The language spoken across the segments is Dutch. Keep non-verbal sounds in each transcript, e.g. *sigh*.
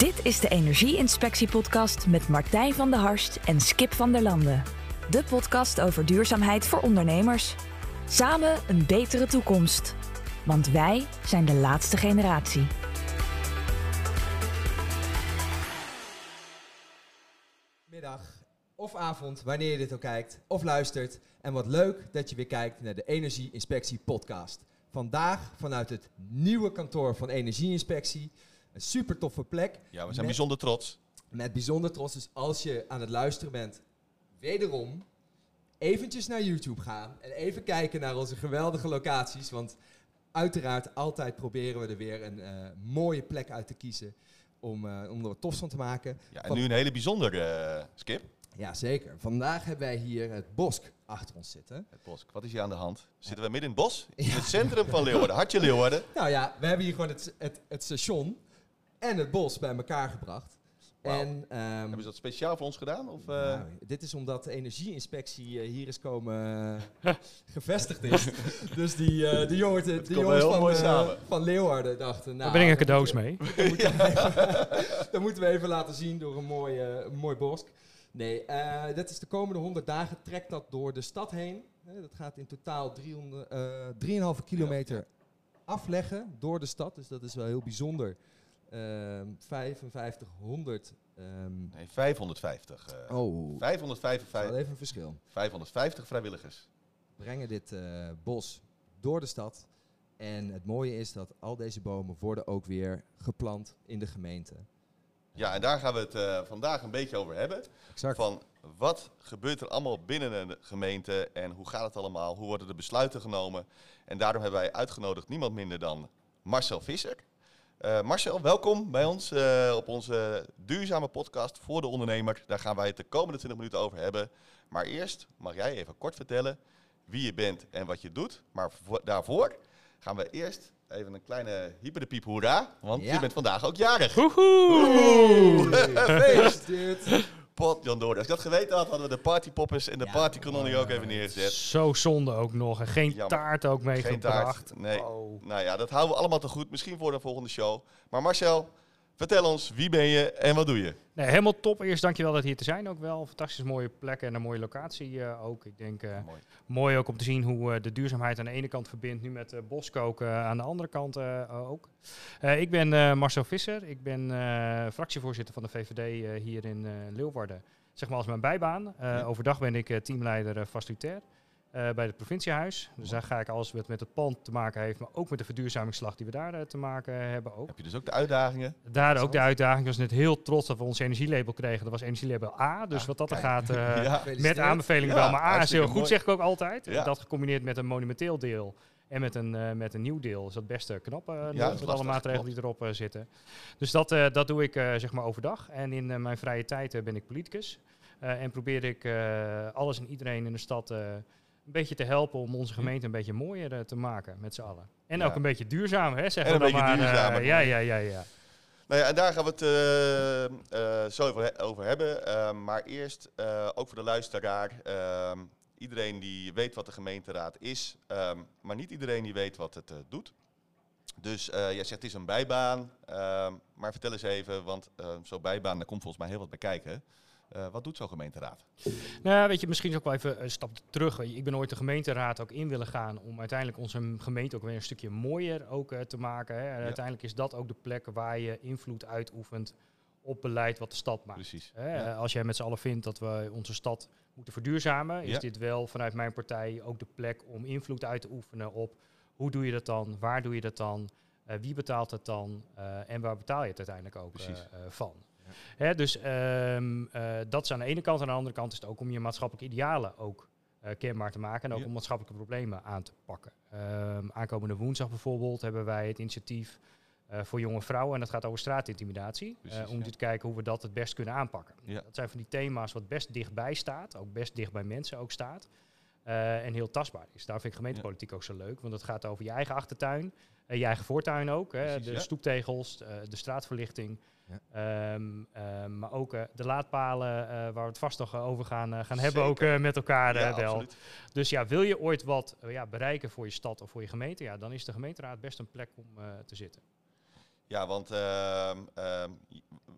Dit is de Energie-inspectie-podcast met Martijn van der Harst en Skip van der Landen. De podcast over duurzaamheid voor ondernemers. Samen een betere toekomst. Want wij zijn de laatste generatie. Middag of avond, wanneer je dit ook kijkt of luistert. En wat leuk dat je weer kijkt naar de Energie-inspectie podcast. Vandaag vanuit het nieuwe kantoor van Energie-inspectie. Een super toffe plek. Ja, we zijn Met- bijzonder trots. Met bijzonder trots. Dus als je aan het luisteren bent, wederom eventjes naar YouTube gaan. En even kijken naar onze geweldige locaties. Want uiteraard altijd proberen we er weer een eh, mooie plek uit te kiezen. Om, eh, om er wat tofs van te maken. Ja, en Van- nu een hele bijzondere eh, skip. Ja, zeker. Vandaag hebben wij hier het Bosk achter ons zitten. Het Bosk. Wat is hier aan de hand? Zitten we midden in het bos? In het centrum van Leeuwarden. Hartje Leeuwarden. Nou ja, we hebben hier gewoon het, het, het station en het bos bij elkaar gebracht. En ehm, Hebben ze dat speciaal voor ons gedaan? Of, eh, nou, dit is omdat de energieinspectie eh, hier is komen *laughs* gevestigd is. *laughs* dus die, eh die komt jongens van, Leeuwarden dachten... Nou, Daar breng ik cadeaus moeten we- mee. *laughs* Dat moeten, we even, dat moeten we even laten zien door een mooi, een mooi bosk. Nee, eh dat is de komende 100 dagen trekt dat door de stad heen. Hè, dat gaat in totaal 300, eh 3,5 kilometer afleggen door de stad. Dus dat is wel heel bijzonder. Ehm 5500. ehm Nee, 550. eh oh, dat is 555, wel even een verschil. 550 vrijwilligers. Brengen dit eh, bos door de stad. En het mooie is dat al deze bomen worden ook weer geplant in de gemeente. Ja, en daar gaan we het eh, vandaag een beetje over hebben. Exact. Van wat gebeurt er allemaal binnen een gemeente en hoe gaat het allemaal? Hoe worden de besluiten genomen? En daarom hebben wij uitgenodigd niemand minder dan Marcel Visser. Eh, Marcel, welkom bij ons eh, op onze duurzame podcast voor de ondernemer. Daar gaan wij het de komende 20 minuten over hebben. Maar eerst mag jij even kort vertellen wie je bent en wat je doet. Maar voor- daarvoor gaan we eerst even een kleine hyper de piep hoera. Want Ja. je bent vandaag ook jarig. Woehoe! *laughs* Als ik dat geweten had, hadden we de partypoppers en de Ja, partykanon hier ook even neergezet. Zo zonde ook nog. En geen Jammer. taart ook Geen meegebracht. taart. Nee. Oh. Nou ja, dat houden we allemaal te goed. Misschien voor de volgende show. Maar Marcel, vertel ons, wie ben je en wat doe je? Nee, helemaal top. Eerst dankjewel dat hier te zijn ook wel. Fantastisch mooie plek en een mooie locatie eh, ook. Ik denk eh, Mooi. mooi ook om te zien hoe eh, de duurzaamheid aan de ene kant verbindt. Nu met boskoken aan de andere kant ook. Ik ben Marcel Visser. Ik ben fractievoorzitter van de VVD hier in Leeuwarden. Zeg maar als mijn bijbaan. Ja. Overdag ben ik teamleider facilitair. Eh, bij het provinciehuis. Dus daar ga ik alles wat met het pand te maken heeft, maar ook met de verduurzamingsslag die we daar eh, te maken hebben ook. Heb je dus ook de uitdagingen? Daar ook de uitdaging. Ik was net heel trots dat we ons energielabel kregen. Dat was energielabel A. Dus wat dat er gaat, eh, *laughs* ja. met aanbevelingen Ja, wel. Maar A is heel goed, mooi. zeg ik ook altijd. Ja. Dat gecombineerd met een monumenteel deel en met een, eh, met een nieuw deel is dat best knap. eh, dat is met alle maatregelen die erop zitten. Dus dat, eh, dat doe ik eh, zeg maar overdag. En in mijn vrije tijd ben ik politicus. Eh, en probeer ik eh, alles en iedereen in de stad eh, een beetje te helpen om onze gemeente een beetje mooier eh, te maken met z'n allen. En Ja. ook een beetje duurzamer, hè? Zeggen En een beetje maar. eh, duurzamer. ja, ja, ja, ja. Nou ja, en daar gaan we het eh, zo over, hebben. Maar eerst, ook voor de luisteraar, iedereen die weet wat de gemeenteraad is, maar niet iedereen die weet wat het doet. Dus jij zegt het is een bijbaan, maar vertel eens even, want zo'n bijbaan, daar komt volgens mij heel wat bij kijken. Eh, wat doet zo'n gemeenteraad? Nou, weet je, misschien is ook wel even een stap terug. Ik ben ooit de gemeenteraad ook in willen gaan om uiteindelijk onze gemeente ook weer een stukje mooier ook, eh, te maken. Hè. En Uiteindelijk is dat ook de plek waar je invloed uitoefent op beleid wat de stad maakt. Precies. Hè. Ja. Eh, Als jij met z'n allen vindt dat we onze stad moeten verduurzamen, is Ja. dit wel vanuit mijn partij ook de plek om invloed uit te oefenen op hoe doe je dat dan, waar doe je dat dan, wie betaalt het dan en waar betaal je het uiteindelijk ook van. Hè, dus ehm, eh, dat is aan de ene kant. Aan de andere kant is het ook om je maatschappelijke idealen ook eh, kenbaar te maken en ook om maatschappelijke problemen aan te pakken. Ehm, aankomende woensdag bijvoorbeeld hebben wij het initiatief eh, voor jonge vrouwen en dat gaat over straatintimidatie. Precies, om ja. te kijken hoe we dat het best kunnen aanpakken. Ja. Dat zijn van die thema's wat best dichtbij staat, ook best dicht bij mensen ook staat. Eh, en heel tastbaar is. Daar vind ik gemeentepolitiek ook zo leuk, want het gaat over je eigen achtertuin, eh, je eigen voortuin ook, hè, Precies, de ja. stoeptegels, eh, de straatverlichting. Ja. Ehm, ehm, maar ook de laadpalen, waar we het vast nog over gaan, gaan hebben, ook met elkaar wel. absoluut. Dus ja, wil je ooit wat ja, bereiken voor je stad of voor je gemeente, ja, dan is de gemeenteraad best een plek om te zitten. Ja, want ehm,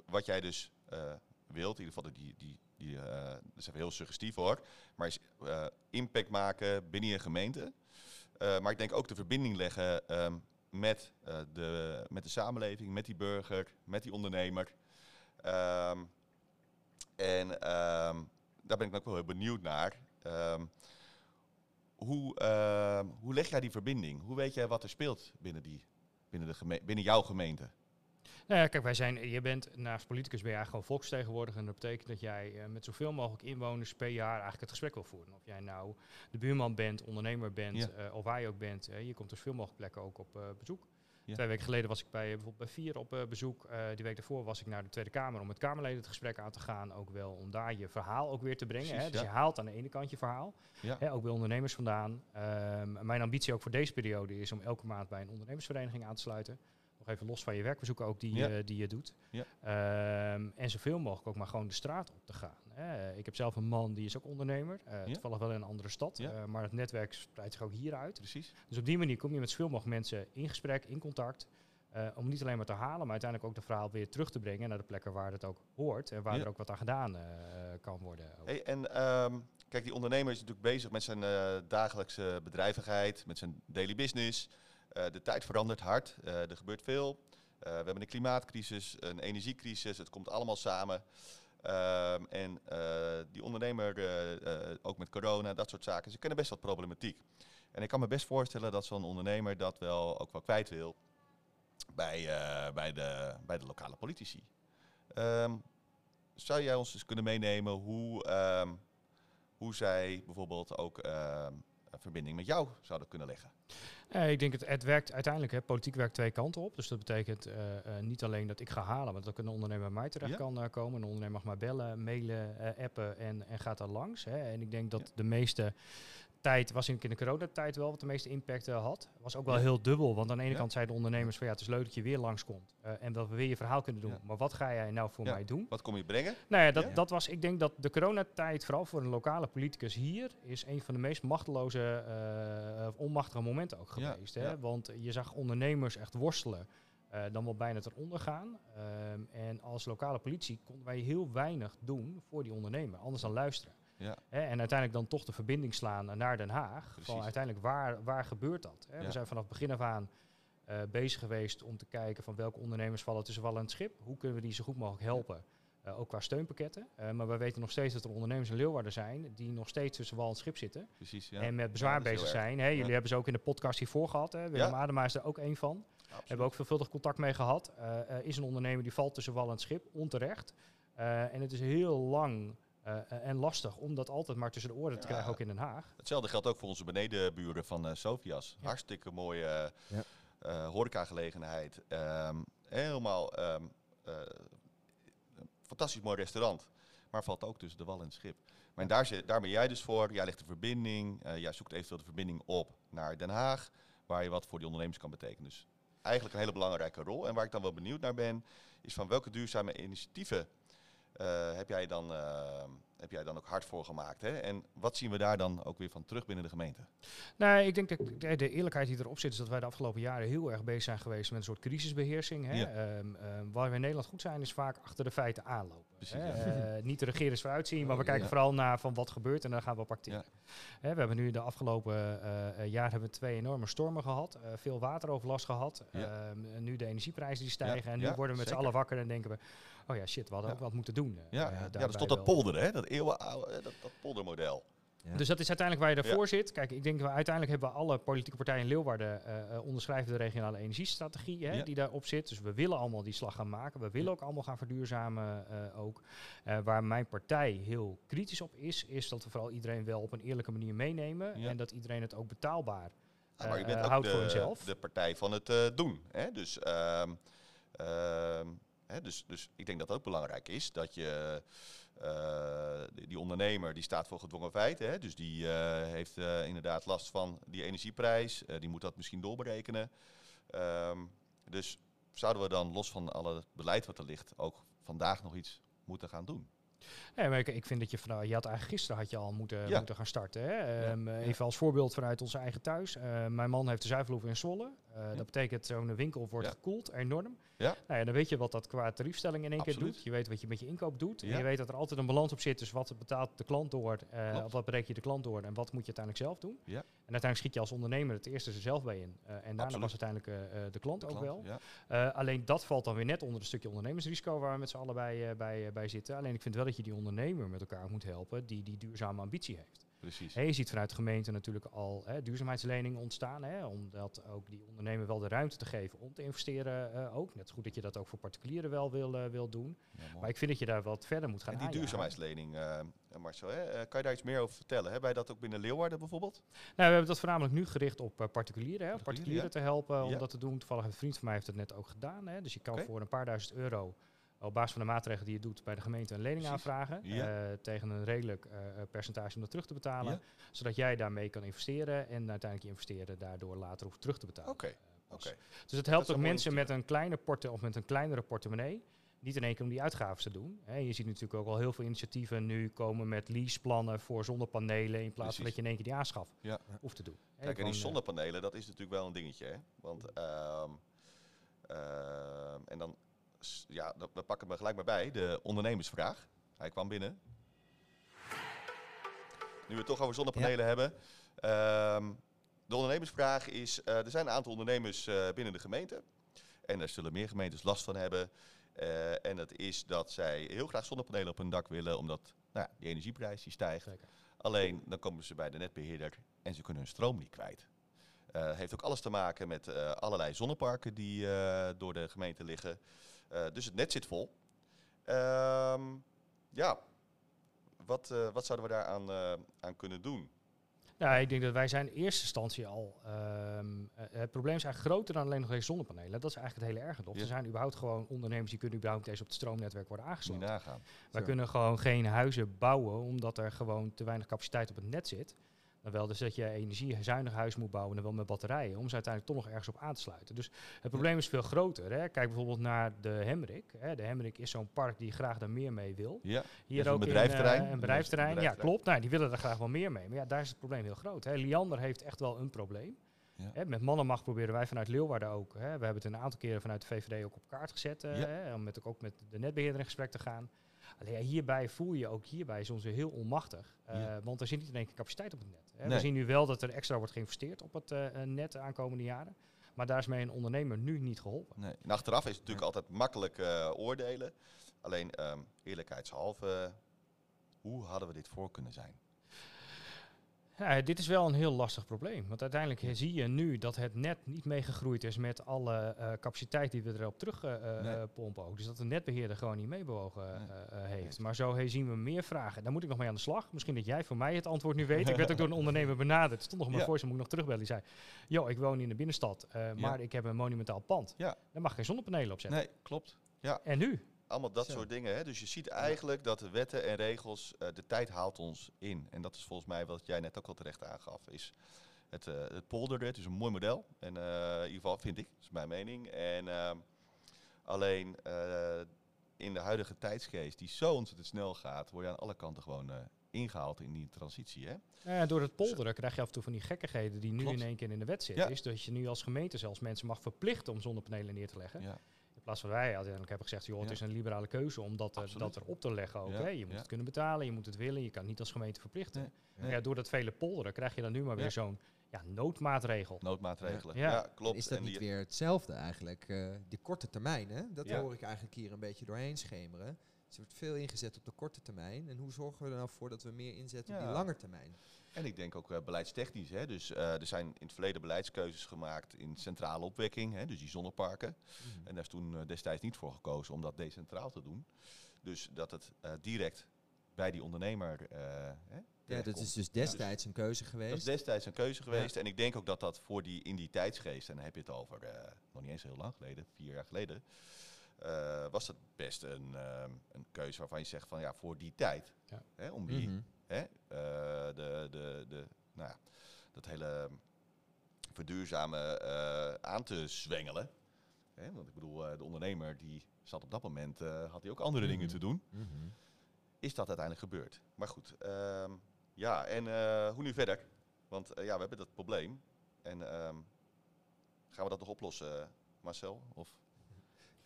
wat jij dus wilt, in ieder geval die, die, die, eh, dat is even heel suggestief hoor, maar is eh, impact maken binnen je gemeente. Eh, maar ik denk ook de verbinding leggen ehm, met, de, met de samenleving, met die burger, met die ondernemer. Ehm, en ehm, daar ben ik ook wel heel benieuwd naar. Hoe, hoe leg jij die verbinding? Hoe weet jij wat er speelt binnen, die, binnen, de binnen jouw gemeente? Nou ja, kijk, wij zijn, je bent naast politicus ben jij gewoon volksvertegenwoordiger. En dat betekent dat jij eh, met zoveel mogelijk inwoners per jaar eigenlijk het gesprek wil voeren. Of jij nou de buurman bent, ondernemer bent, Ja. eh, of waar je ook bent. eh, je komt er zoveel mogelijk plekken ook op bezoek. Ja. Twee weken geleden was ik bij, bijvoorbeeld bij Vier op bezoek. Die week daarvoor was ik naar de Tweede Kamer om met Kamerleden het gesprek aan te gaan. Ook wel om daar je verhaal ook weer te brengen. Precies, hè. Dus ja. je haalt aan de ene kant je verhaal. Hè, ook bij ondernemers vandaan. Ehm, mijn ambitie ook voor deze periode is om elke maand bij een ondernemersvereniging aan te sluiten. Nog even los van je werkbezoeken ook die, Ja. die je doet. Ja. Ehm, en zoveel mogelijk ook maar gewoon de straat op te gaan. Ik heb zelf een man die is ook ondernemer. Ja. Toevallig wel in een andere stad. Eh, maar het netwerk spreidt zich ook hieruit. Precies. Dus op die manier kom je met zoveel mogelijk mensen in gesprek, in contact. eh, om niet alleen maar te halen, maar uiteindelijk ook de verhaal weer terug te brengen naar de plekken waar het ook hoort. En waar er ook wat aan gedaan kan worden. Hey, en ehm, kijk, die ondernemer is natuurlijk bezig met zijn dagelijkse bedrijvigheid, met zijn daily business. Eh, de tijd verandert hard, eh, er gebeurt veel. Eh, we hebben een klimaatcrisis, een energiecrisis, het komt allemaal samen. Ehm, en die ondernemer, ook met corona, dat soort zaken, ze kennen best wat problematiek. En ik kan me best voorstellen dat zo'n ondernemer dat wel ook wel kwijt wil bij, bij, de, bij de lokale politici. Ehm, zou jij ons eens kunnen meenemen hoe, ehm, hoe zij bijvoorbeeld ook verbinding met jou zouden kunnen leggen? Eh, ik denk het, het werkt uiteindelijk, hè, politiek werkt twee kanten op. Dus dat betekent eh, eh, niet alleen dat ik ga halen, maar dat ook een ondernemer bij mij terecht Ja. kan eh, komen. Een ondernemer mag mij bellen, mailen, appen en, en gaat daar langs. Hè. En ik denk dat de meeste tijd, was in, de coronatijd wel wat de meeste impact eh, had. Was ook wel Ja. heel dubbel, want aan de ene Ja. kant zeiden de ondernemers van ja, het is leuk dat je weer langskomt. eh en dat we weer je verhaal kunnen doen. Ja. Maar wat ga jij nou voor Ja. mij doen? Wat kom je brengen? Nou ja, dat, Ja. dat was, ik denk dat de coronatijd, vooral voor een lokale politicus hier, is een van de meest machteloze, eh, of onmachtige momenten ook Ja, geweest. Hè? ja. Want je zag ondernemers echt worstelen, eh, dan wel bijna eronder gaan. Ehm, en als lokale politie konden wij heel weinig doen voor die ondernemer, anders dan luisteren. Ja. Hè? En uiteindelijk dan toch de verbinding slaan naar Den Haag. Precies. Van uiteindelijk, waar, waar gebeurt dat? Hè? Ja. We zijn vanaf begin af aan eh, bezig geweest om te kijken van welke ondernemers vallen tussen wal en het schip. Hoe kunnen we die zo goed mogelijk helpen? Eh, ook qua steunpakketten. Eh, maar we weten nog steeds dat er ondernemers in Leeuwarden zijn die nog steeds tussen wal en schip zitten. Precies, ja. En met bezwaar Ja, bezig zijn. Jullie Ja. hebben ze ook in de podcast hiervoor gehad. Hè. Willem Adema is er ook één van. Absoluut. Hebben we ook veelvuldig contact mee gehad. Eh, eh, is een ondernemer die valt tussen wal en schip, onterecht. En het is heel lang eh, eh, en lastig om dat altijd maar tussen de oren te Ja. krijgen, ook in Den Haag. Hetzelfde geldt ook voor onze benedenburen van eh Sofias. Ja. Hartstikke mooie eh Ja. horecagelegenheid. Ehm, helemaal ehm, eh, een fantastisch mooi restaurant. Maar valt ook tussen de wal en het schip. Maar en daar, zit, daar ben jij dus voor. Jij legt de verbinding. eh, jij zoekt eventueel de verbinding op naar Den Haag. Waar je wat voor die ondernemers kan betekenen. Dus eigenlijk een hele belangrijke rol. En waar ik dan wel benieuwd naar ben, is van welke duurzame initiatieven eh, heb, jij dan, eh, heb jij dan ook hard voor gemaakt? Hè? En wat zien we daar dan ook weer van terug binnen de gemeente? Nou, ik denk dat de, de eerlijkheid die erop zit, is dat wij de afgelopen jaren heel erg bezig zijn geweest met een soort crisisbeheersing. Hè? Ja. Ehm, ehm, waar we in Nederland goed zijn, is vaak achter de feiten aanlopen. Precies, hè? ja. Eh, niet de regering vooruitzien, maar we kijken vooral naar van wat gebeurt en dan gaan we op acteren. We hebben nu de afgelopen eh, eh, jaar hebben we twee enorme stormen gehad, eh, veel wateroverlast gehad. Ehm, nu de energieprijzen die stijgen en nu worden we met z'n allen wakker en denken we, oh ja shit, we hadden ook wat moeten doen. Ja, dat is tot dat polderen, hè? dat eeuwenoude, dat, dat poldermodel. Ja. Dus dat is uiteindelijk waar je ervoor Ja. zit. Kijk, ik denk dat we uiteindelijk hebben alle politieke partijen in Leeuwarden eh, eh, onderschrijven de regionale energiestrategie hè, Ja. die daarop zit. Dus we willen allemaal die slag gaan maken. We willen ook allemaal gaan verduurzamen eh, ook. Eh, waar mijn partij heel kritisch op is, is dat we vooral iedereen wel op een eerlijke manier meenemen. Ja. En dat iedereen het ook betaalbaar Ah, maar je bent ook houdt voor de, hemzelf. de partij van het eh, doen. Hè? Dus, ehm, ehm, hè, dus, dus ik denk dat het ook belangrijk is dat je eh, die, ondernemer die staat voor gedwongen feiten. Hè? Dus die eh, heeft eh, inderdaad last van die energieprijs. Die moet dat misschien doorberekenen. Ehm, dus zouden we dan los van alle beleid wat er ligt ook vandaag nog iets moeten gaan doen? Nee, maar ik, ik vind dat je van, je had eigenlijk gisteren had je al moeten, Ja. moeten gaan starten. Hè? Ehm, Even als voorbeeld vanuit onze eigen thuis. Eh, mijn man heeft de zuivelhoeve in Zwolle. Eh, Dat betekent zo'n winkel wordt Ja. gekoeld, enorm. Ja. Nou ja, dan weet je wat dat qua tariefstelling in één keer doet. Je weet wat je met je inkoop doet. En Ja. je weet dat er altijd een balans op zit. Dus wat betaalt de klant door, eh, of wat breek je de klant door en wat moet je uiteindelijk zelf doen. Ja. En uiteindelijk schiet je als ondernemer het eerste er zelf bij in. Eh, en daarna Absoluut. was uiteindelijk de klant De ook klant, wel. Ja. Eh, alleen dat valt dan weer net onder een stukje ondernemersrisico waar we met z'n allen bij, bij, bij zitten. Alleen ik vind wel dat je die ondernemer met elkaar moet helpen die die duurzame ambitie heeft. Precies. Hè, je ziet vanuit de gemeente natuurlijk al hè, duurzaamheidsleningen ontstaan. Hè, om dat ook die ondernemer wel de ruimte te geven om te investeren eh, ook. Net goed dat je dat ook voor particulieren wel wil, eh, wil doen. Ja. Maar ik vind dat je daar wat verder moet gaan En die aanjagen. duurzaamheidslening, eh, Marcel, hè? kan je daar iets meer over vertellen? Hebben wij dat ook binnen Leeuwarden bijvoorbeeld? Nou, we hebben dat voornamelijk nu gericht op particulieren. Hè, om Particulieren, te helpen om Ja. dat te doen. Toevallig een vriend van mij heeft het net ook gedaan. Hè. Dus je kan voor een paar duizend euro op basis van de maatregelen die je doet bij de gemeente een lening Precies. aanvragen. Ja. eh, tegen een redelijk eh, eh, percentage om dat terug te betalen. Ja. Zodat jij daarmee kan investeren en uiteindelijk je investeren daardoor later hoeft terug te betalen. Oké, oké. pas. Dus het helpt ook mensen met een, kleine porte of met een kleinere portemonnee. Niet in één keer om die uitgaven te doen. Je ziet natuurlijk ook al heel veel initiatieven nu komen met leaseplannen voor zonnepanelen. In plaats van dat je in één keer die aanschaf Ja. hoeft te doen. Kijk, en die zonnepanelen, dat is natuurlijk wel een dingetje, hè? Want, ehm, ehm, en dan, ja, dat- we pakken er gelijk maar bij, de ondernemersvraag. Hij kwam binnen. Nu we het toch over zonnepanelen hebben. Ehm, de ondernemersvraag is, eh, er zijn een aantal ondernemers eh, binnen de gemeente. En daar zullen meer gemeentes last van hebben. Eh, en dat is dat zij heel graag zonnepanelen op hun dak willen, omdat nou, ja, die energieprijs die stijgt. Zeker. Alleen dan komen ze bij de netbeheerder en ze kunnen hun stroom niet kwijt. Eh heeft ook alles te maken met allerlei zonneparken die door de gemeente liggen. Eh, dus het net zit vol. Ehm, ja, wat, eh, wat zouden we daar aan, eh, aan kunnen doen? Nou, ik denk dat wij zijn in eerste instantie al. ehm, eh, het probleem is eigenlijk groter dan alleen nog deze zonnepanelen. Dat is eigenlijk het hele erge nog. Ja. Er zijn überhaupt gewoon ondernemers die kunnen überhaupt deze op het stroomnetwerk worden aangesloten. Wij kunnen gewoon geen huizen bouwen omdat er gewoon te weinig capaciteit op het net zit. Dan wel dus dat je energiezuinig huis moet bouwen, dan wel met batterijen, om ze uiteindelijk toch nog ergens op aan te sluiten. Dus het probleem is veel groter. Hè. Kijk bijvoorbeeld naar de Hemrik. Hè. De Hemrik is zo'n park die graag daar meer mee wil. Ja, Hier een ook. In, eh, een bedrijfsterrein. Een Ja, klopt. Nou, die willen er graag wel meer mee. Maar ja, daar is het probleem heel groot. Hè. Liander heeft echt wel een probleem. Ja. Hè, met mannenmacht proberen wij vanuit Leeuwarden ook. Hè. We hebben het een aantal keren vanuit de VVD ook op kaart gezet. eh, Ja. hè, om met, ook met de netbeheerder in gesprek te gaan. Alleen ja, hierbij voel je ook hierbij soms weer heel onmachtig. eh, Ja. Want er zit niet in één keer capaciteit op het net. Hè. Nee. We zien nu wel dat er extra wordt geïnvesteerd op het eh, eh, net de aankomende jaren. Maar daar is mee een ondernemer nu niet geholpen. Nee. En achteraf is het natuurlijk altijd makkelijk oordelen. Alleen ehm, eerlijkheidshalve, hoe hadden we dit voor kunnen zijn? Ja, dit is wel een heel lastig probleem. Want uiteindelijk eh, zie je nu dat het net niet meegegroeid is met alle eh, capaciteit die we erop terug eh, eh, Nee. eh, pompen. Ook. Dus dat de netbeheerder gewoon niet meebewogen Nee. eh, eh, heeft. Maar zo hey, zien we meer vragen. Daar moet ik nog mee aan de slag. Misschien dat jij voor mij het antwoord nu weet. Ik werd ook door een *laughs* ondernemer benaderd. Stond nog maar Ja. voor, ze moet ik nog terugbellen. Die zei, joh, ik woon in de binnenstad, eh, maar ik heb een monumentaal pand. Ja. Daar mag geen zonnepanelen op zetten. Nee, klopt. En nu? Allemaal dat Zo. soort dingen. Hè? Dus je ziet eigenlijk dat de wetten en regels, eh, de tijd haalt ons in. En dat is volgens mij wat jij net ook al terecht aangaf. Is het, eh het polderen, het is een mooi model. En eh, in ieder geval vind ik, dat is mijn mening. En ehm, alleen in de huidige tijdsgeest, die zo ontzettend snel gaat, word je aan alle kanten gewoon eh, ingehaald in die transitie. Hè? Nou ja, door het polderen krijg je af en toe van die gekkigheden die nu Klopt. in één keer in de wet zitten. Ja. Is dat je nu als gemeente zelfs mensen mag verplichten om zonnepanelen neer te leggen. Ja. Plaats van wij uiteindelijk hebben gezegd, joh, het Ja. is een liberale keuze om dat, er, dat erop te leggen ook. Ja, Hè. Je moet ja. het kunnen betalen, je moet het willen, je kan het niet als gemeente verplichten. Nee, ja, door dat vele polderen krijg je dan nu maar weer Ja. zo'n ja, noodmaatregel. Noodmaatregelen. Ja. Klopt. En is dat En niet die- weer hetzelfde eigenlijk? eh die korte termijn, hè? Dat Ja. hoor ik eigenlijk hier een beetje doorheen schemeren. Dus er wordt veel ingezet op de korte termijn. En hoe zorgen we er nou voor dat we meer inzetten op die lange termijn? En ik denk ook eh, beleidstechnisch. Hè? Dus eh, er zijn in het verleden beleidskeuzes gemaakt in centrale opwekking, hè? dus die zonneparken. En daar is toen eh, destijds niet voor gekozen om dat decentraal te doen. Dus dat het direct bij die ondernemer. hè, Ja, dat is dus destijds een keuze Dat geweest. is destijds een keuze geweest. En ik denk ook dat dat voor die in die tijdsgeest, en dan heb je het over nog niet eens heel lang geleden, vier jaar geleden, was dat best een, een keuze waarvan je zegt van ja, voor die tijd. Ja. Hè, om die, Mhm. Hè, eh, de, de, de, nou ja, dat hele verduurzamen eh, aan te zwengelen. Hè, want ik bedoel, eh, de ondernemer die zat op dat moment, had hij ook andere dingen Mhm. te doen. Mhm. is dat uiteindelijk gebeurd. Maar goed, ehm, ja, en hoe nu verder? Want ja, we hebben dat probleem. En ehm, gaan we dat nog oplossen, Marcel? Of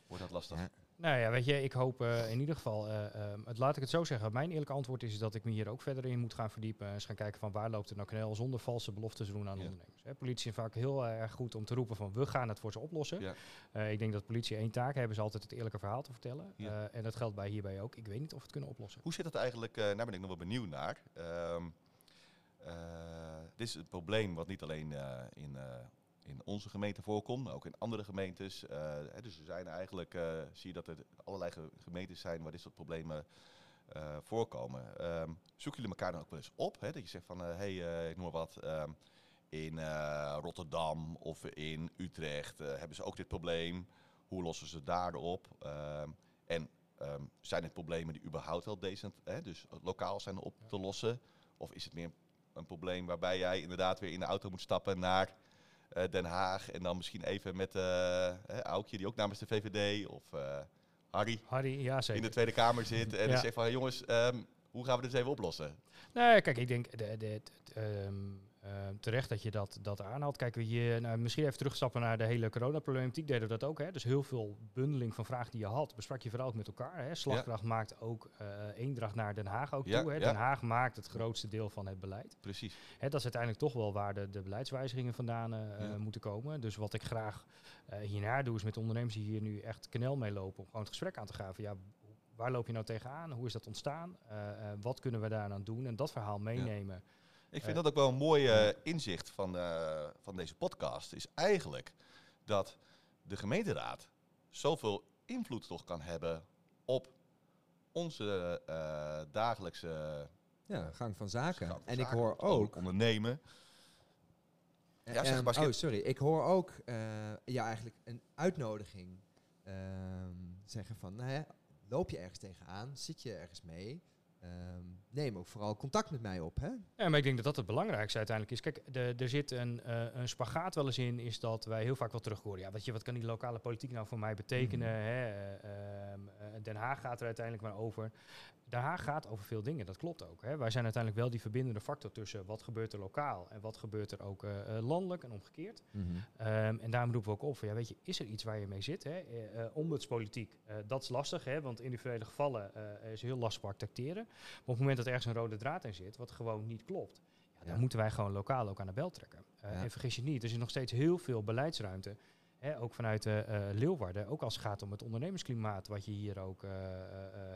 wordt dat lastig? Ja. Nou ja, weet je, ik hoop eh, in ieder geval, eh, ehm, het, laat ik het zo zeggen, mijn eerlijke antwoord is dat ik me hier ook verder in moet gaan verdiepen. En eens gaan kijken van waar loopt het nou knel zonder valse beloftes te doen aan Ja. ondernemers. Hè, politie is vaak heel erg goed om te roepen van we gaan het voor ze oplossen. Ja. Eh, ik denk dat politie één taak hebben, is altijd het eerlijke verhaal te vertellen. Ja. En dat geldt bij hierbij ook. Ik weet niet of we het kunnen oplossen. Hoe zit dat eigenlijk? daar ben ik nog wel benieuwd naar. Ehm, eh, dit is een probleem wat niet alleen in, in onze gemeente voorkomt, maar ook in andere gemeentes. Eh, dus er zijn eigenlijk, eh, zie je dat er allerlei ge- gemeentes zijn waar dit soort problemen eh, voorkomen. Ehm, zoeken jullie elkaar dan ook wel eens op? Hè? Dat je zegt van, hé, hey, ik noem maar wat, ehm, in Rotterdam of in Utrecht hebben ze ook dit probleem. Hoe lossen ze daarop? Ehm en zijn het problemen die überhaupt wel decent, hè, dus lokaal zijn op te lossen? Of is het meer een probleem waarbij jij inderdaad weer in de auto moet stappen naar Den Haag en dan misschien even met eh Aukje, die ook namens de VVD, of eh, Harry Harry, ja zeker. in de Tweede Kamer zit en *laughs* Ja. zegt van, jongens, ehm, hoe gaan we dit even oplossen? Nee, kijk, ik denk de, de, ehm, ehm, terecht dat je dat, dat aanhaalt. Kijk, we je, nou, misschien even terugstappen naar de hele coronaproblematiek. Deden we dat ook. Hè? Dus heel veel bundeling van vragen die je had, besprak je vooral ook met elkaar. Hè? Slagkracht maakt ook eh eendracht naar Den Haag ook Ja, toe. Hè? ja. Den Haag maakt het grootste deel van het beleid. Precies. Hè, dat is uiteindelijk toch wel waar de, de beleidswijzigingen vandaan eh, eh, moeten komen. Dus wat ik graag hiernaar doe, is met ondernemers die hier nu echt knel mee lopen, om gewoon het gesprek aan te gaan van ja, waar loop je nou tegenaan? Hoe is dat ontstaan? Wat kunnen we daaraan doen? En dat verhaal meenemen. Ik vind dat ook wel een mooi eh, inzicht van, eh, van deze podcast. Is eigenlijk dat de gemeenteraad zoveel invloed toch kan hebben op onze eh, dagelijkse Ja, gang van zaken. gang van en ik hoor ook... ondernemen. Ja, zeg Ehm, maar, Skip. oh, sorry. Ik hoor ook eh, ja, eigenlijk een uitnodiging ehm, zeggen van, nou ja, loop je ergens tegenaan? Zit je ergens mee? Ehm, neem ook vooral contact met mij op, hè? Ja, maar ik denk dat dat het belangrijkste uiteindelijk is. Kijk, de, er zit een, eh, een spagaat wel eens in, is dat wij heel vaak wel terug horen. Ja, weet je, wat kan die lokale politiek nou voor mij betekenen? Mhm. hè? Eh, ehm, eh, Den Haag gaat er uiteindelijk maar over. Den Haag gaat over veel dingen, dat klopt ook. Hè? Wij zijn uiteindelijk wel die verbindende factor tussen wat gebeurt er lokaal en wat gebeurt er ook eh, landelijk en omgekeerd. Ehm, en daarom roepen we ook op van, ja, weet je, is er iets waar je mee zit? Hè? Ombudspolitiek, dat is lastig, hè? want individuele gevallen is heel lastig te acteren. Maar op het moment dat ergens een rode draad in zit, wat gewoon niet klopt, ja, dan Ja. moeten wij gewoon lokaal ook aan de bel trekken. Eh, Ja. En vergis je niet, er is nog steeds heel veel beleidsruimte. Hè, ook vanuit eh, Leeuwarden, ook als het gaat om het ondernemersklimaat wat je hier ook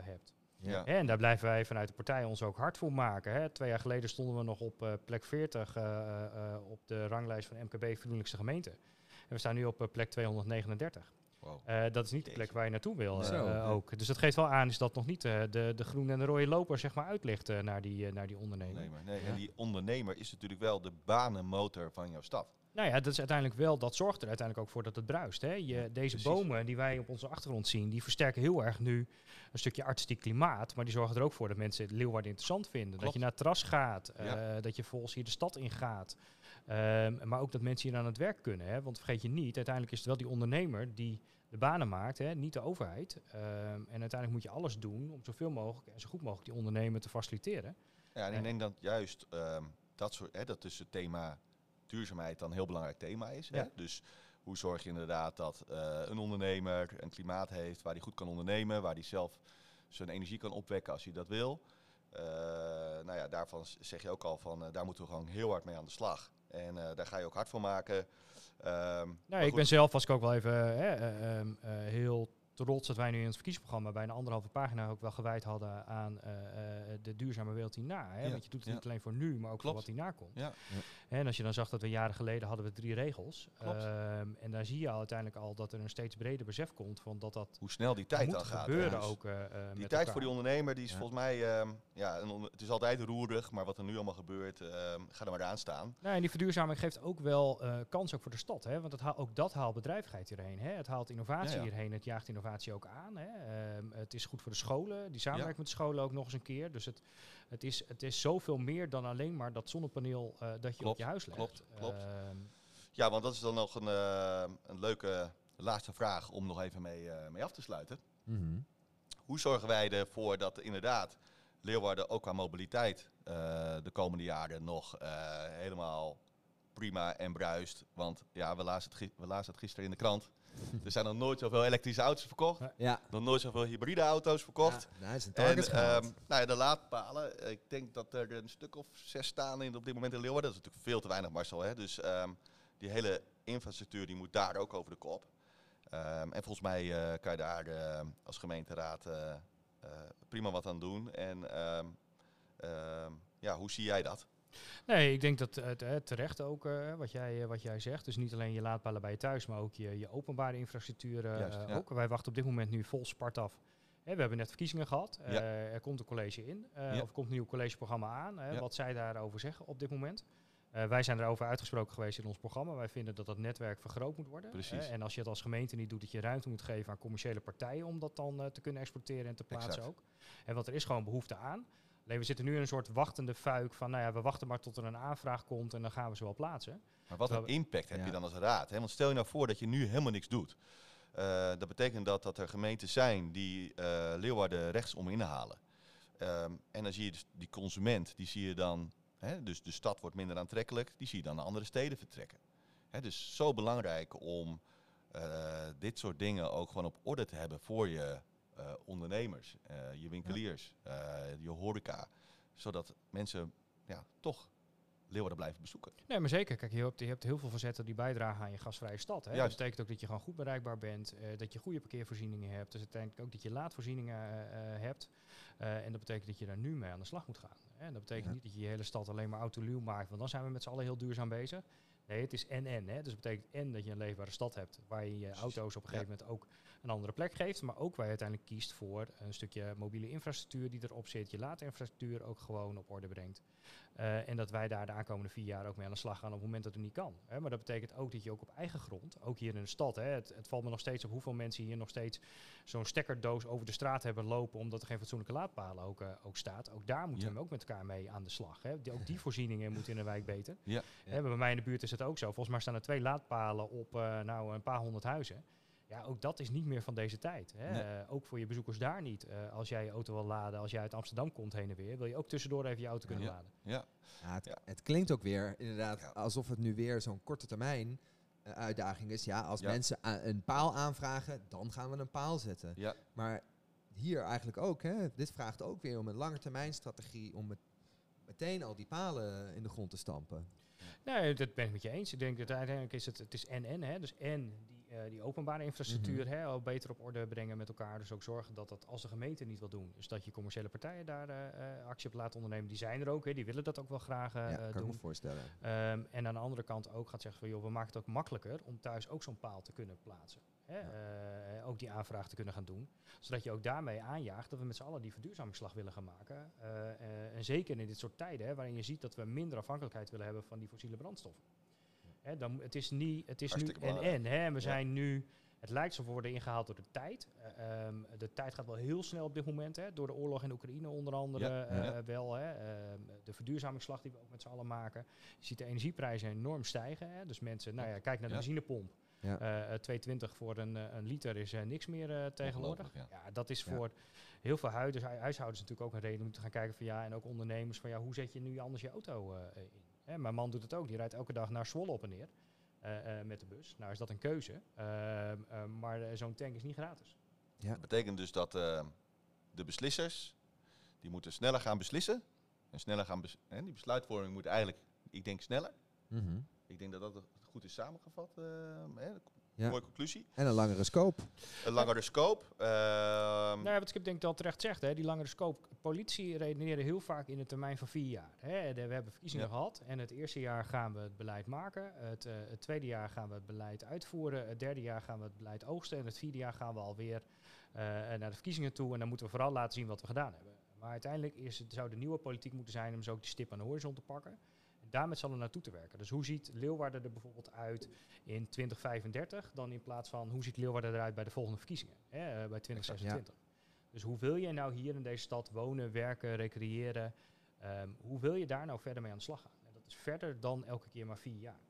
hebt. Ja. En daar blijven wij vanuit de partij ons ook hard voor maken. Hè. Twee jaar geleden stonden we nog op plek 40 eh, eh, eh, op de ranglijst van MKB Vriendelijkste Gemeente. En we staan nu op plek 239. Wow. Eh, dat is niet de plek waar je naartoe wil eh, ook. Dus dat geeft wel aan is dat nog niet eh, de, de groene en de rode loper zeg maar, uitlicht naar, die, naar die ondernemer. Ondernemer. Nee, Ja. En die ondernemer is natuurlijk wel de banenmotor van jouw stad. Nou ja, dat is uiteindelijk wel, dat zorgt er uiteindelijk ook voor dat het bruist. Hè. Je, deze precies. bomen die wij op onze achtergrond zien, die versterken heel erg nu een stukje artistiek klimaat. Maar die zorgen er ook voor dat mensen het Leeuwarden interessant vinden. Dat je naar het terras gaat, Ja. dat je volgens hier de stad ingaat. Ehm, maar ook dat mensen hier aan het werk kunnen. Hè. Want vergeet je niet, uiteindelijk is het wel die ondernemer die de banen maakt, hè, niet de overheid. Ehm, en uiteindelijk moet je alles doen om zoveel mogelijk en zo goed mogelijk die ondernemer te faciliteren. Ja, en ik denk dat juist ehm, dat soort, hè, dat dus het thema duurzaamheid dan een heel belangrijk thema is. Hè? Ja. Dus hoe zorg je inderdaad dat eh, een ondernemer een klimaat heeft waar hij goed kan ondernemen, waar hij zelf zijn energie kan opwekken als hij dat wil. Eh, nou ja, daarvan zeg je ook al van, eh, daar moeten we gewoon heel hard mee aan de slag. En eh, daar ga je ook hard voor maken. Maar Nou, ik goed, ben zelf, was ik ook wel even hè, eh, ehm, eh, heel trots dat wij nu in het verkiezingsprogramma bijna anderhalve pagina ook wel gewijd hadden aan eh, eh, de duurzame wereld hierna. Hè? Ja, Want je doet het ja. niet alleen voor nu, maar ook Klopt. voor wat hierna komt. Ja. En als je dan zag dat we jaren geleden hadden we drie regels. Ehm, en daar zie je al uiteindelijk al dat er een steeds breder besef komt van dat dat hoe snel die tijd dan gaat. gebeuren Dus ook. eh, Die met tijd elkaar. voor die ondernemer, die is volgens mij, ehm, ja, een het is altijd roerig, maar wat er nu allemaal gebeurt, ehm, ga er maar aan staan. Nou, en die verduurzaming geeft ook wel eh, kans ook voor de stad. Hè? Want het haal, ook dat haalt bedrijvigheid hierheen. Hè? Het haalt innovatie hierheen. Het jaagt innovatie ook aan. Hè? Ehm, het is goed voor de scholen. Die samenwerkt met de scholen ook nog eens een keer. Dus het, het, is, het is zoveel meer dan alleen maar dat zonnepaneel eh, dat je op je huis legt. klopt, klopt. Ehm, Ja, want dat is dan nog een, eh, een leuke laatste vraag om nog even mee, eh, mee af te sluiten. Mhm. Hoe zorgen wij ervoor dat inderdaad Leeuwarden ook qua mobiliteit eh, de komende jaren nog eh, helemaal prima en bruist. Want ja, we lazen, het we lazen het gisteren in de krant. *laughs* er zijn nog nooit zoveel elektrische auto's verkocht. Ja. Nog nooit zoveel hybride auto's verkocht. Ja, nou, is een En target ehm, nou ja, de laadpalen, ik denk dat er een stuk of zes staan in, op dit moment in Leeuwarden. Dat is natuurlijk veel te weinig, Marcel. Hè? Dus ehm, die hele infrastructuur die moet daar ook over de kop. Ehm, en volgens mij eh, kan je daar eh, als gemeenteraad eh, eh, prima wat aan doen. En ehm, ehm, ja, hoe zie jij dat? Nee, ik denk dat het eh, terecht ook eh, wat, jij, eh, wat jij zegt. Dus niet alleen je laadpalen bij je thuis, maar ook je, je openbare infrastructuur Juist, ja. ook. Wij wachten op dit moment nu vol spart af. Hè, we hebben net verkiezingen gehad. Eh, er komt een college in. Ja. Of komt een nieuw collegeprogramma aan. hè. Wat zij daarover zeggen op dit moment. Wij zijn erover uitgesproken geweest in ons programma. Wij vinden dat dat netwerk vergroot moet worden. Precies. en als je het als gemeente niet doet, dat je ruimte moet geven aan commerciële partijen om dat dan te kunnen exporteren en te plaatsen Exact. ook. En want er is gewoon behoefte aan. Alleen we zitten nu in een soort wachtende fuik van, nou ja, we wachten maar tot er een aanvraag komt en dan gaan we ze wel plaatsen. Maar wat een impact heb Ja. je dan als raad? Hè? Want stel je nou voor dat je nu helemaal niks doet. Eh, dat betekent dat, dat er gemeenten zijn die eh, Leeuwarden rechtsom inhalen. Ehm, en dan zie je dus die consument, die zie je dan, hè, dus de stad wordt minder aantrekkelijk, die zie je dan naar andere steden vertrekken. Hè, dus zo belangrijk om eh, dit soort dingen ook gewoon op orde te hebben voor je ondernemers, eh, je winkeliers, eh, je horeca. Zodat mensen ja, toch Leeuwarden blijven bezoeken. Nee, maar zeker. Kijk, je hebt, je hebt heel veel facetten die bijdragen aan je gasvrije stad. Hè? Dat betekent ook dat je gewoon goed bereikbaar bent, eh, dat je goede parkeervoorzieningen hebt. Dus uiteindelijk ook dat je laadvoorzieningen eh, eh, hebt. Eh, en dat betekent dat je daar nu mee aan de slag moet gaan. Hè? En dat betekent Ja. niet dat je je hele stad alleen maar autoluw maakt, want dan zijn we met z'n allen heel duurzaam bezig. Nee, het is en-en. Dus dat betekent en dat je een leefbare stad hebt, waar je je auto's op een Ja. gegeven moment ook een andere plek geeft. Maar ook waar je uiteindelijk kiest voor een stukje mobiele infrastructuur die erop zit, je laadinfrastructuur ook gewoon op orde brengt. Eh, en dat wij daar de aankomende vier jaar ook mee aan de slag gaan op het moment dat het niet kan. Hè. Maar dat betekent ook dat je ook op eigen grond, ook hier in de stad, hè, het, het valt me nog steeds op hoeveel mensen hier nog steeds zo'n stekkerdoos over de straat hebben lopen omdat er geen fatsoenlijke laadpalen ook, eh, ook staat. Ook daar moeten Ja. we ook met elkaar mee aan de slag. Hè. Die, ook die *laughs* voorzieningen moeten in de wijk beter. Ja. Hè, bij mij in de buurt is het ook zo. Volgens mij staan er twee laadpalen op eh, nou, een paar honderd huizen. Ja, ook dat is niet meer van deze tijd. Hè. Nee. Eh, ook voor je bezoekers daar niet. Eh, als jij je auto wil laden, als jij uit Amsterdam komt heen en weer, wil je ook tussendoor even je auto kunnen Ja. laden. Ja, Ja, het, Ja. het klinkt ook weer inderdaad alsof het nu weer zo'n korte termijn eh, uitdaging is. Ja, als Ja. mensen een paal aanvragen, dan gaan we een paal zetten. ja. Maar hier eigenlijk ook. Hè, dit vraagt ook weer om een lange termijn strategie om met, meteen al die palen in de grond te stampen. Nee, dat ben ik met je eens. Ik denk dat uiteindelijk is het, het is en-en. Hè. Dus en die, eh, die openbare infrastructuur Mhm. hè, al beter op orde brengen met elkaar. Dus ook zorgen dat dat als de gemeente niet wil doen, dus dat je commerciële partijen daar eh, eh, actie op laat ondernemen. Die zijn er ook, hè, die willen dat ook wel graag ja, eh, kan ik doen. me voorstellen. Ehm, en aan de andere kant ook gaat zeggen van joh, we maken het ook makkelijker om thuis ook zo'n paal te kunnen plaatsen. Hè? Ook die aanvraag te kunnen gaan doen. Zodat je ook daarmee aanjaagt dat we met z'n allen die verduurzamingsslag willen gaan maken. En zeker in dit soort tijden, hè, waarin je ziet dat we minder afhankelijkheid willen hebben van die fossiele brandstoffen. Hè, dan, het is, niet, het is nu en en. Hè? En we Ja. zijn nu, het lijkt alsof we worden ingehaald door de tijd. Eh, ehm, de tijd gaat wel heel snel op dit moment, hè? door de oorlog in Oekraïne onder andere Ja, eh, wel. Hè? Ehm, de verduurzamingsslag die we ook met z'n allen maken. Je ziet de energieprijzen enorm stijgen. Hè? Dus mensen, nou ja, kijk naar de benzinepomp. Ja. Eh, eh, 2,20 voor een, een liter is niks meer tegenwoordig. Ja. dat is Ja. voor heel veel huiders, huishoudens natuurlijk ook een reden om te gaan kijken van ja, en ook ondernemers van ja, hoe zet je nu anders je auto in? Hè, mijn man doet het ook, die rijdt elke dag naar Zwolle op en neer eh, eh, met de bus. Nou is dat een keuze, Ehm, eh, maar zo'n tank is niet gratis. Dat betekent dus dat eh, de beslissers, die moeten sneller gaan beslissen. En sneller gaan bes en die besluitvorming moet eigenlijk, ik denk, sneller. Mhm. Ik denk dat dat goed is samengevat. eh, hè, Ja. Mooie conclusie. En een langere scope. Een langere scope. ehm, Nou ja, wat Skip denk ik al terecht zegt, hè, die langere scope. Politie redeneren heel vaak in een termijn van vier jaar. Hè. We hebben verkiezingen Ja. gehad en het eerste jaar gaan we het beleid maken. Het, eh, het tweede jaar gaan we het beleid uitvoeren. Het derde jaar gaan we het beleid oogsten. En het vierde jaar gaan we alweer eh, naar de verkiezingen toe. En dan moeten we vooral laten zien wat we gedaan hebben. Maar uiteindelijk is het, zou de nieuwe politiek moeten zijn om zo ook die stip aan de horizon te pakken. Daar met z'n allen naartoe te werken. Dus hoe ziet Leeuwarden er bijvoorbeeld uit in 2035 dan in plaats van hoe ziet Leeuwarden eruit bij de volgende verkiezingen, hè, eh, bij 2026. Dus hoe wil je nou hier in deze stad wonen, werken, recreëren? Ehm, hoe wil je daar nou verder mee aan de slag gaan? En dat is verder dan elke keer maar vier jaar.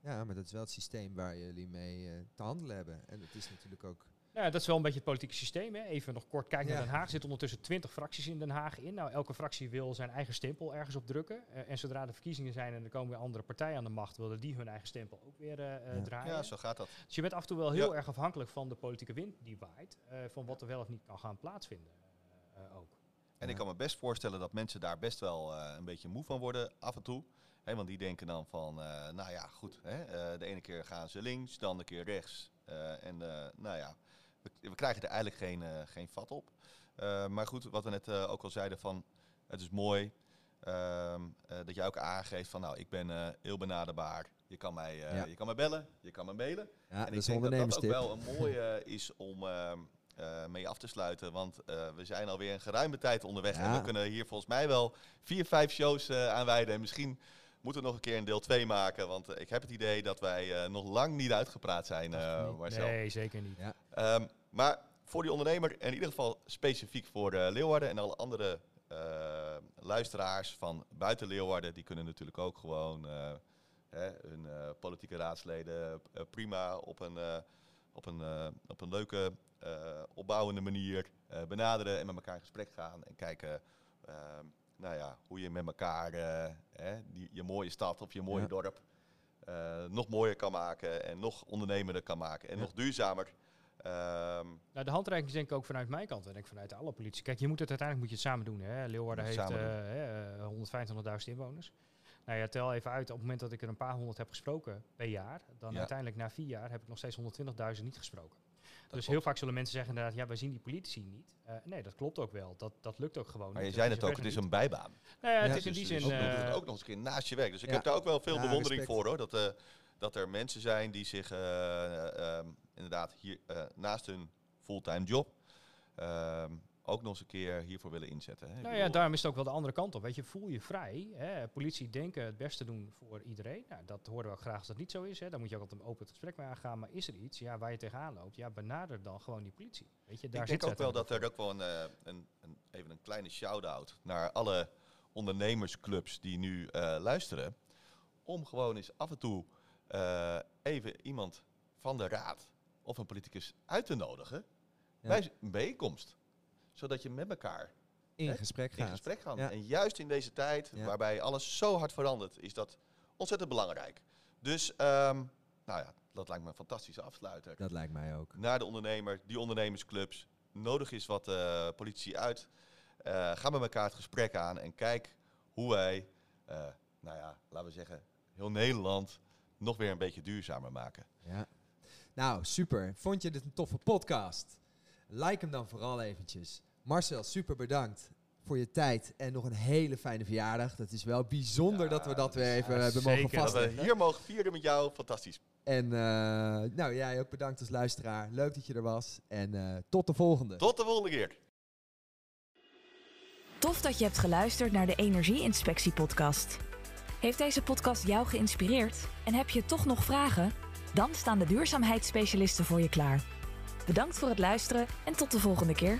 Ja, maar dat is wel het systeem waar jullie mee eh, te handelen hebben. En het is natuurlijk ook... Ja, dat is wel een beetje het politieke systeem. Hè. Even nog kort kijken Ja. naar Den Haag. Er zitten ondertussen 20 fracties in Den Haag in. Nou, elke fractie wil zijn eigen stempel ergens op drukken. Eh, en zodra de verkiezingen zijn en er komen weer andere partijen aan de macht, willen die hun eigen stempel ook weer eh, eh, Ja. draaien. Ja, zo gaat dat. Dus je bent af en toe wel heel Ja. erg afhankelijk van de politieke wind die waait. eh, van wat er wel of niet kan gaan plaatsvinden. ook. En ik kan me best voorstellen dat mensen daar best wel eh, een beetje moe van worden af en toe. Hè, want die denken dan van, eh, nou ja, goed. Hè, eh, de ene keer gaan ze links, de andere keer rechts. Eh, en eh, nou ja, we, we krijgen er eigenlijk geen, eh, geen vat op. Eh, maar goed, wat we net eh, ook al zeiden van, het is mooi ehm, eh, dat jij ook aangeeft van, nou, ik ben heel benaderbaar. Je kan, mij, Ja. je kan mij bellen, je kan me mailen. Ja, en ik denk dat dat ook wel een mooie *laughs* is om ehm, eh, mee af te sluiten. Want we zijn alweer een geruime tijd onderweg. En we kunnen hier volgens mij wel vier, vijf shows eh aan wijden. En misschien moeten we nog een keer een deel 2 maken. Want eh, ik heb het idee dat wij eh, nog lang niet uitgepraat zijn, eh. Marcel. Nee, zeker niet. Ja. Ehm, maar voor die ondernemer, en in ieder geval specifiek voor eh, Leeuwarden en alle andere luisteraars van buiten Leeuwarden, die kunnen natuurlijk ook gewoon eh, hè, hun eh, politieke raadsleden prima op een, eh, op een, op een leuke, eh, opbouwende manier eh, benaderen en met elkaar in gesprek gaan en kijken ehm, nou ja, hoe je met elkaar eh, hè, die, je mooie stad of je mooie Ja. dorp eh, nog mooier kan maken en nog ondernemender kan maken en Ja. nog duurzamer. Ehm, Nou, de handreiking is denk ik ook vanuit mijn kant en denk ik vanuit alle politie. Kijk, je moet het uiteindelijk moet je het samen doen. Hè. Leeuwarden heeft samen eh, hè, eh, 125.000 inwoners. Nou ja, tel even uit, op het moment dat ik er een paar honderd heb gesproken per jaar, dan Ja. uiteindelijk na vier jaar heb ik nog steeds 120.000 niet gesproken. Dus klopt. heel vaak zullen mensen zeggen inderdaad, ja, wij zien die politici niet. Eh, nee, dat klopt ook wel. Dat, dat lukt ook gewoon maar je niet. zei Dat net ook, het is een bijbaan. Nou ja, het Ja. is in die Dus- zin... dus ook, doe het eh, ook nog eens een keer naast je werk. Dus ik Ja. heb daar ook wel veel Ja, bewondering respect. voor hoor. Dat, eh, dat er mensen zijn die zich eh, ehm, inderdaad hier eh, naast hun fulltime job ehm, ook nog eens een keer hiervoor willen inzetten. Hè. Nou ja, daarom is het ook wel de andere kant op. Weet je, voel je vrij. Hè? Politie denken het beste doen voor iedereen. Nou, dat horen we ook graag als dat niet zo is. Hè? Dan moet je ook altijd een open gesprek mee aangaan. Maar is er iets ja, waar je tegenaan loopt? Ja, benader dan gewoon die politie. Weet je, daar ik zit denk ook wel dat er ook wel een, eh, een, een, even een kleine shout-out naar alle ondernemersclubs die nu eh, luisteren. Om gewoon eens af en toe eh, even iemand van de raad of een politicus uit te nodigen Ja. bij een bijeenkomst. Zodat je met elkaar In Hè? gesprek in gaat. gesprek gaan. Ja. En juist in deze tijd, Ja. waarbij alles zo hard verandert, is dat ontzettend belangrijk. Dus, ehm, nou ja, dat lijkt me een fantastische afsluiter. Dat lijkt mij ook. Naar de ondernemer, die ondernemersclubs. Nodig is wat eh, politie uit. Eh, ga met elkaar het gesprek aan en kijk hoe wij, eh, nou ja, laten we zeggen, heel Nederland nog weer een beetje duurzamer maken. Ja. Nou, super. Vond je dit een toffe podcast? Like hem dan vooral eventjes. Marcel, super bedankt voor je tijd en nog een hele fijne verjaardag. Dat is wel bijzonder Ja, dat we dat weer even ja, hebben zeker. mogen Dat Dat we vastleggen. hier mogen vieren met jou, fantastisch. En eh, nou, jij ook bedankt als luisteraar. Leuk dat je er was. En eh, tot de volgende. Tot de volgende keer. Tof dat je hebt geluisterd naar de Energie-inspectie podcast. Heeft deze podcast jou geïnspireerd en heb je toch nog vragen? Dan staan de duurzaamheidsspecialisten voor je klaar. Bedankt voor het luisteren en tot de volgende keer.